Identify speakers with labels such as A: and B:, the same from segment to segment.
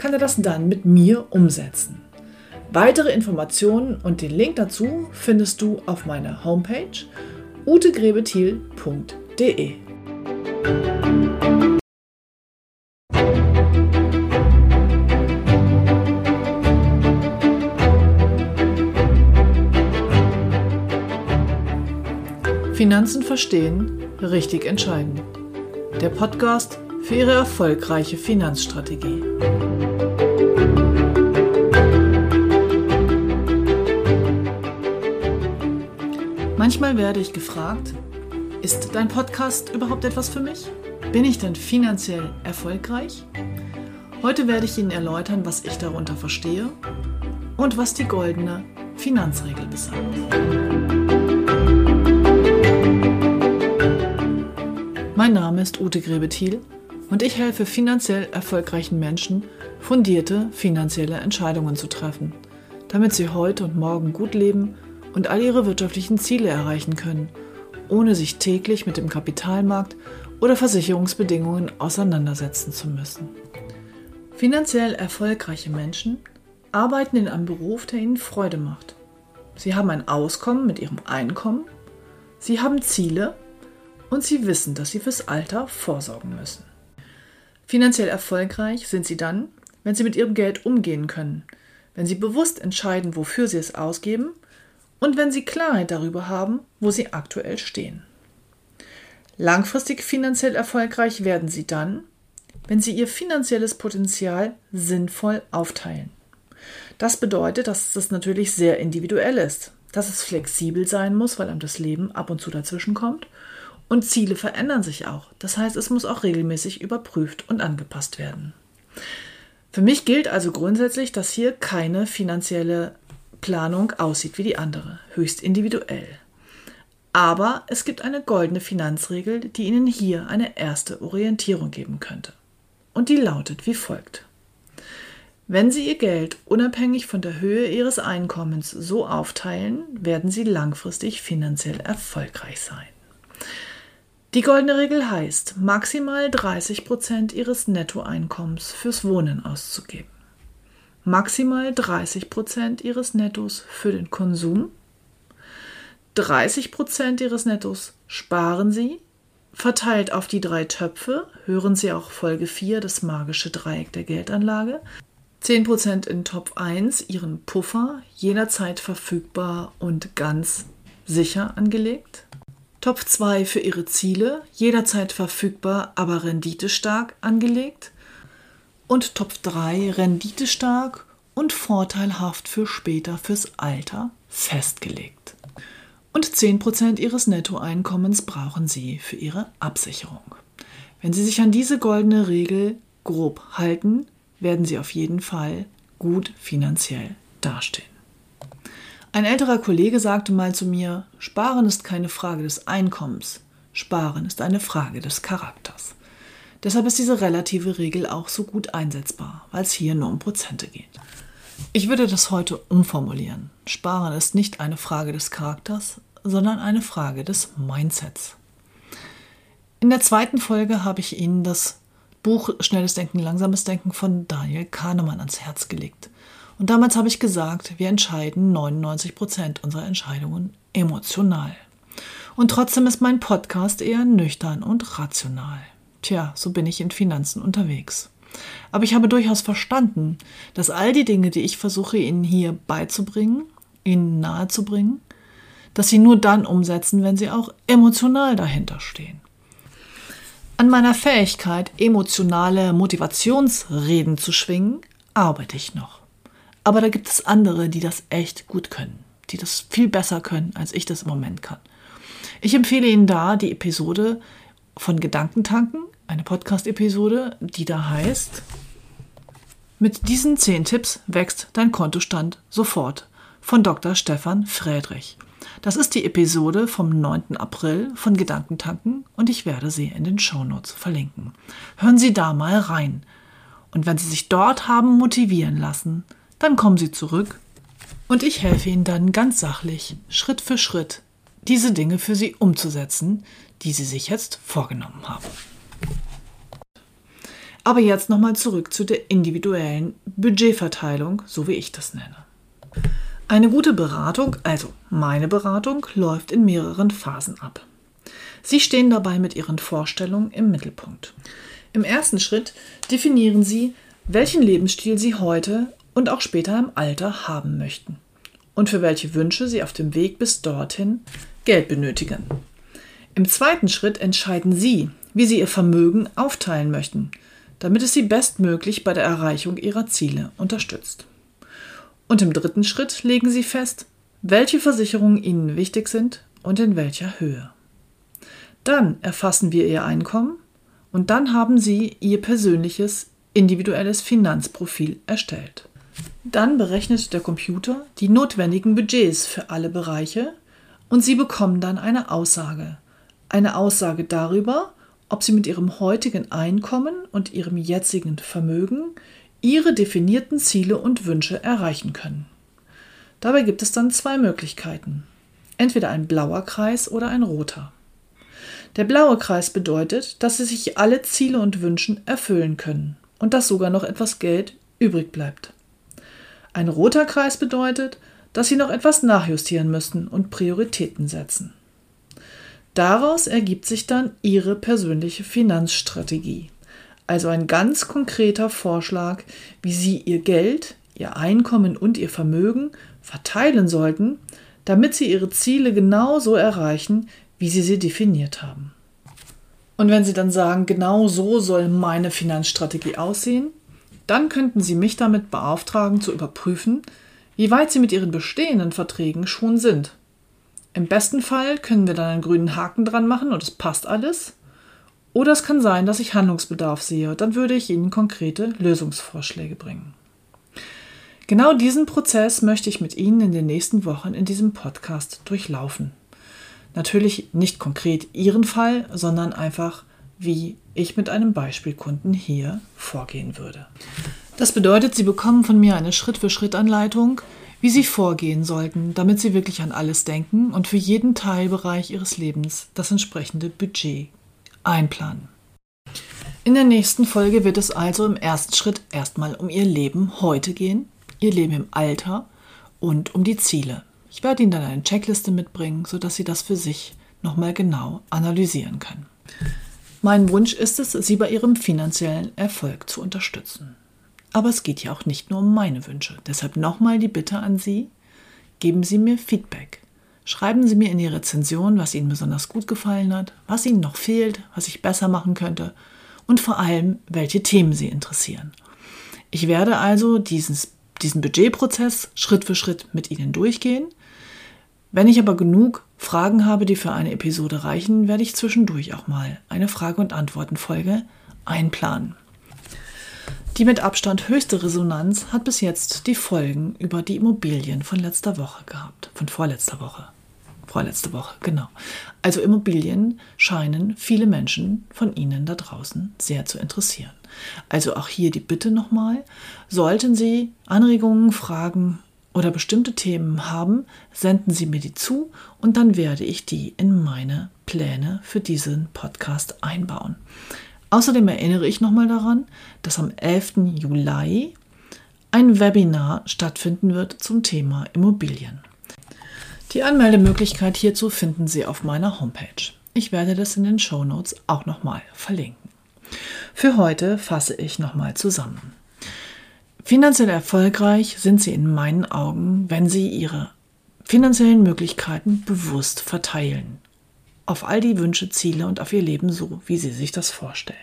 A: kann er das dann mit mir umsetzen. Weitere Informationen und den Link dazu findest du auf meiner Homepage utegrebethiel.de. Finanzen verstehen, richtig entscheiden. Der Podcast für Ihre erfolgreiche Finanzstrategie. Manchmal werde ich gefragt, ist dein Podcast überhaupt etwas für mich? Bin ich denn finanziell erfolgreich? Heute werde ich Ihnen erläutern, was ich darunter verstehe und was die goldene Finanzregel besagt. Mein Name ist Ute Grebethiel und ich helfe finanziell erfolgreichen Menschen, fundierte finanzielle Entscheidungen zu treffen, damit sie heute und morgen gut leben und all ihre wirtschaftlichen Ziele erreichen können, ohne sich täglich mit dem Kapitalmarkt oder Versicherungsbedingungen auseinandersetzen zu müssen. Finanziell erfolgreiche Menschen arbeiten in einem Beruf, der ihnen Freude macht. Sie haben ein Auskommen mit ihrem Einkommen, sie haben Ziele und sie wissen, dass sie fürs Alter vorsorgen müssen. Finanziell erfolgreich sind sie dann, wenn sie mit ihrem Geld umgehen können, wenn sie bewusst entscheiden, wofür sie es ausgeben und wenn sie Klarheit darüber haben, wo sie aktuell stehen. Langfristig finanziell erfolgreich werden sie dann, wenn sie ihr finanzielles Potenzial sinnvoll aufteilen. Das bedeutet, dass das natürlich sehr individuell ist, dass es flexibel sein muss, weil einem das Leben ab und zu dazwischen kommt und Ziele verändern sich auch. Das heißt, es muss auch regelmäßig überprüft und angepasst werden. Für mich gilt also grundsätzlich, dass hier keine finanzielle Planung aussieht wie die andere, höchst individuell. Aber es gibt eine goldene Finanzregel, die Ihnen hier eine erste Orientierung geben könnte. Und die lautet wie folgt. Wenn Sie Ihr Geld unabhängig von der Höhe Ihres Einkommens so aufteilen, werden Sie langfristig finanziell erfolgreich sein. Die goldene Regel heißt, maximal 30 Prozent Ihres Nettoeinkommens fürs Wohnen auszugeben. Maximal 30 Prozent Ihres Nettos für den Konsum. 30 Prozent Ihres Nettos sparen Sie, verteilt auf die drei Töpfe, hören Sie auch Folge 4, das magische Dreieck der Geldanlage. 10% in Top 1, Ihren Puffer, jederzeit verfügbar und ganz sicher angelegt. Top 2 für Ihre Ziele, jederzeit verfügbar, aber renditestark angelegt. Und Top 3 renditestark und vorteilhaft für später fürs Alter festgelegt. Und 10% Ihres Nettoeinkommens brauchen Sie für Ihre Absicherung. Wenn Sie sich an diese goldene Regel grob halten, werden Sie auf jeden Fall gut finanziell dastehen. Ein älterer Kollege sagte mal zu mir, Sparen ist keine Frage des Einkommens, Sparen ist eine Frage des Charakters. Deshalb ist diese relative Regel auch so gut einsetzbar, weil es hier nur um Prozente geht. Ich würde das heute umformulieren. Sparen ist nicht eine Frage des Charakters, sondern eine Frage des Mindsets. In der zweiten Folge habe ich Ihnen das Buch Schnelles Denken, Langsames Denken von Daniel Kahnemann ans Herz gelegt. Und damals habe ich gesagt, wir entscheiden 99 Prozent unserer Entscheidungen emotional. Und trotzdem ist mein Podcast eher nüchtern und rational. Tja, so bin ich in Finanzen unterwegs. Aber ich habe durchaus verstanden, dass all die Dinge, die ich versuche Ihnen hier beizubringen, Ihnen nahezubringen, dass Sie nur dann umsetzen, wenn Sie auch emotional dahinter stehen. An meiner Fähigkeit, emotionale Motivationsreden zu schwingen, arbeite ich noch. Aber da gibt es andere, die das echt gut können, die das viel besser können, als ich das im Moment kann. Ich empfehle Ihnen da die Episode von Gedankentanken, eine Podcast-Episode, die da heißt Mit diesen zehn Tipps wächst dein Kontostand sofort. Von Dr. Stefan Friedrich. Das ist die Episode vom 9. April von Gedankentanken und ich werde sie in den Shownotes verlinken. Hören Sie da mal rein. Und wenn Sie sich dort haben motivieren lassen, dann kommen Sie zurück und ich helfe Ihnen dann ganz sachlich, Schritt für Schritt, diese Dinge für Sie umzusetzen, die Sie sich jetzt vorgenommen haben. Aber jetzt nochmal zurück zu der individuellen Budgetverteilung, so wie ich das nenne. Eine gute Beratung, also meine Beratung, läuft in mehreren Phasen ab. Sie stehen dabei mit Ihren Vorstellungen im Mittelpunkt. Im ersten Schritt definieren Sie, welchen Lebensstil Sie heute und auch später im Alter haben möchten und für welche Wünsche Sie auf dem Weg bis dorthin Geld benötigen. Im zweiten Schritt entscheiden Sie, wie Sie Ihr Vermögen aufteilen möchten – damit es sie bestmöglich bei der Erreichung ihrer Ziele unterstützt. Und im dritten Schritt legen sie fest, welche Versicherungen ihnen wichtig sind und in welcher Höhe. Dann erfassen wir ihr Einkommen und dann haben sie ihr persönliches, individuelles Finanzprofil erstellt. Dann berechnet der Computer die notwendigen Budgets für alle Bereiche und Sie bekommen dann eine Aussage. Eine Aussage darüber, ob sie mit ihrem heutigen Einkommen und ihrem jetzigen Vermögen ihre definierten Ziele und Wünsche erreichen können. Dabei gibt es dann zwei Möglichkeiten. Entweder ein blauer Kreis oder ein roter. Der blaue Kreis bedeutet, dass sie sich alle Ziele und Wünschen erfüllen können und dass sogar noch etwas Geld übrig bleibt. Ein roter Kreis bedeutet, dass sie noch etwas nachjustieren müssen und Prioritäten setzen. Daraus ergibt sich dann Ihre persönliche Finanzstrategie. Also ein ganz konkreter Vorschlag, wie Sie Ihr Geld, Ihr Einkommen und Ihr Vermögen verteilen sollten, damit Sie Ihre Ziele genau so erreichen, wie Sie sie definiert haben. Und wenn Sie dann sagen, genau so soll meine Finanzstrategie aussehen, dann könnten Sie mich damit beauftragen zu überprüfen, wie weit Sie mit Ihren bestehenden Verträgen schon sind im besten Fall können wir dann einen grünen Haken dran machen und es passt alles. Oder es kann sein, dass ich Handlungsbedarf sehe. Dann würde ich Ihnen konkrete Lösungsvorschläge bringen. Genau diesen Prozess möchte ich mit Ihnen in den nächsten Wochen in diesem Podcast durchlaufen. Natürlich nicht konkret Ihren Fall, sondern einfach, wie ich mit einem Beispielkunden hier vorgehen würde. Das bedeutet, Sie bekommen von mir eine Schritt-für-Schritt-Anleitung, wie sie vorgehen sollten, damit sie wirklich an alles denken und für jeden Teilbereich ihres Lebens das entsprechende Budget einplanen. In der nächsten Folge wird es also im ersten Schritt erstmal um ihr Leben heute gehen, ihr Leben im Alter und um die Ziele. Ich werde Ihnen dann eine Checkliste mitbringen, sodass Sie das für sich nochmal genau analysieren können. Mein Wunsch ist es, Sie bei Ihrem finanziellen Erfolg zu unterstützen. Aber es geht ja auch nicht nur um meine Wünsche. Deshalb nochmal die Bitte an Sie, geben Sie mir Feedback. Schreiben Sie mir in die Rezension, was Ihnen besonders gut gefallen hat, was Ihnen noch fehlt, was ich besser machen könnte und vor allem, welche Themen Sie interessieren. Ich werde also dieses, diesen Budgetprozess Schritt für Schritt mit Ihnen durchgehen. Wenn ich aber genug Fragen habe, die für eine Episode reichen, werde ich zwischendurch auch mal eine Frage- und Antwortenfolge einplanen. Die mit Abstand höchste Resonanz hat bis jetzt die Folgen über die Immobilien von letzter Woche gehabt. Von vorletzter Woche. Vorletzte Woche, genau. Also Immobilien scheinen viele Menschen von Ihnen da draußen sehr zu interessieren. Also auch hier die Bitte nochmal, sollten Sie Anregungen, Fragen oder bestimmte Themen haben, senden Sie mir die zu und dann werde ich die in meine Pläne für diesen Podcast einbauen. Außerdem erinnere ich nochmal daran, dass am 11. Juli ein Webinar stattfinden wird zum Thema Immobilien. Die Anmeldemöglichkeit hierzu finden Sie auf meiner Homepage. Ich werde das in den Show Notes auch nochmal verlinken. Für heute fasse ich nochmal zusammen. Finanziell erfolgreich sind Sie in meinen Augen, wenn Sie Ihre finanziellen Möglichkeiten bewusst verteilen auf all die Wünsche, Ziele und auf ihr Leben so, wie sie sich das vorstellen.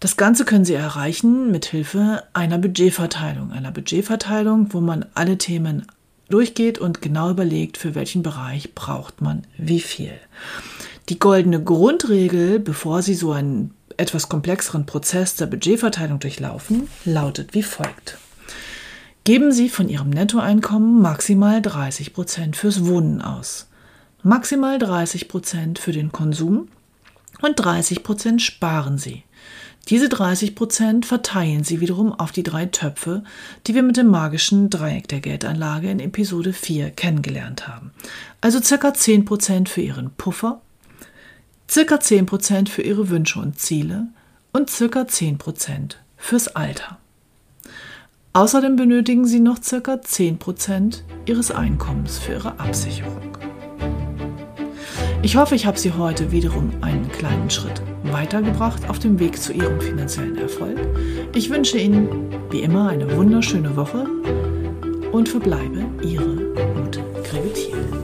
A: Das Ganze können Sie erreichen mit Hilfe einer Budgetverteilung. Einer Budgetverteilung, wo man alle Themen durchgeht und genau überlegt, für welchen Bereich braucht man wie viel. Die goldene Grundregel, bevor Sie so ein etwas komplexeren Prozess der Budgetverteilung durchlaufen, lautet wie folgt. Geben Sie von Ihrem Nettoeinkommen maximal 30 Prozent fürs Wohnen aus, maximal 30 Prozent für den Konsum und 30 Prozent sparen Sie. Diese 30 Prozent verteilen Sie wiederum auf die drei Töpfe, die wir mit dem magischen Dreieck der Geldanlage in Episode 4 kennengelernt haben. Also circa 10 Prozent für Ihren Puffer, circa 10 Prozent für Ihre Wünsche und Ziele und circa 10 Prozent fürs Alter. Außerdem benötigen Sie noch ca. 10% Ihres Einkommens für Ihre Absicherung. Ich hoffe, ich habe Sie heute wiederum einen kleinen Schritt weitergebracht auf dem Weg zu Ihrem finanziellen Erfolg. Ich wünsche Ihnen wie immer eine wunderschöne Woche und verbleibe Ihre gute Grebetier.